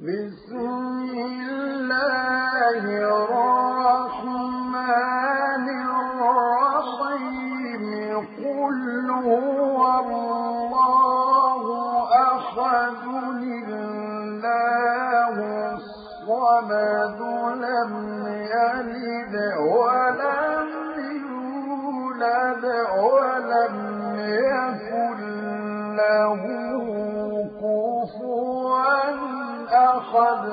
بسم الله الرحمن الرحيم قل هو الله الله الصمد لم يلد ولم يولد ولم يكن له صخب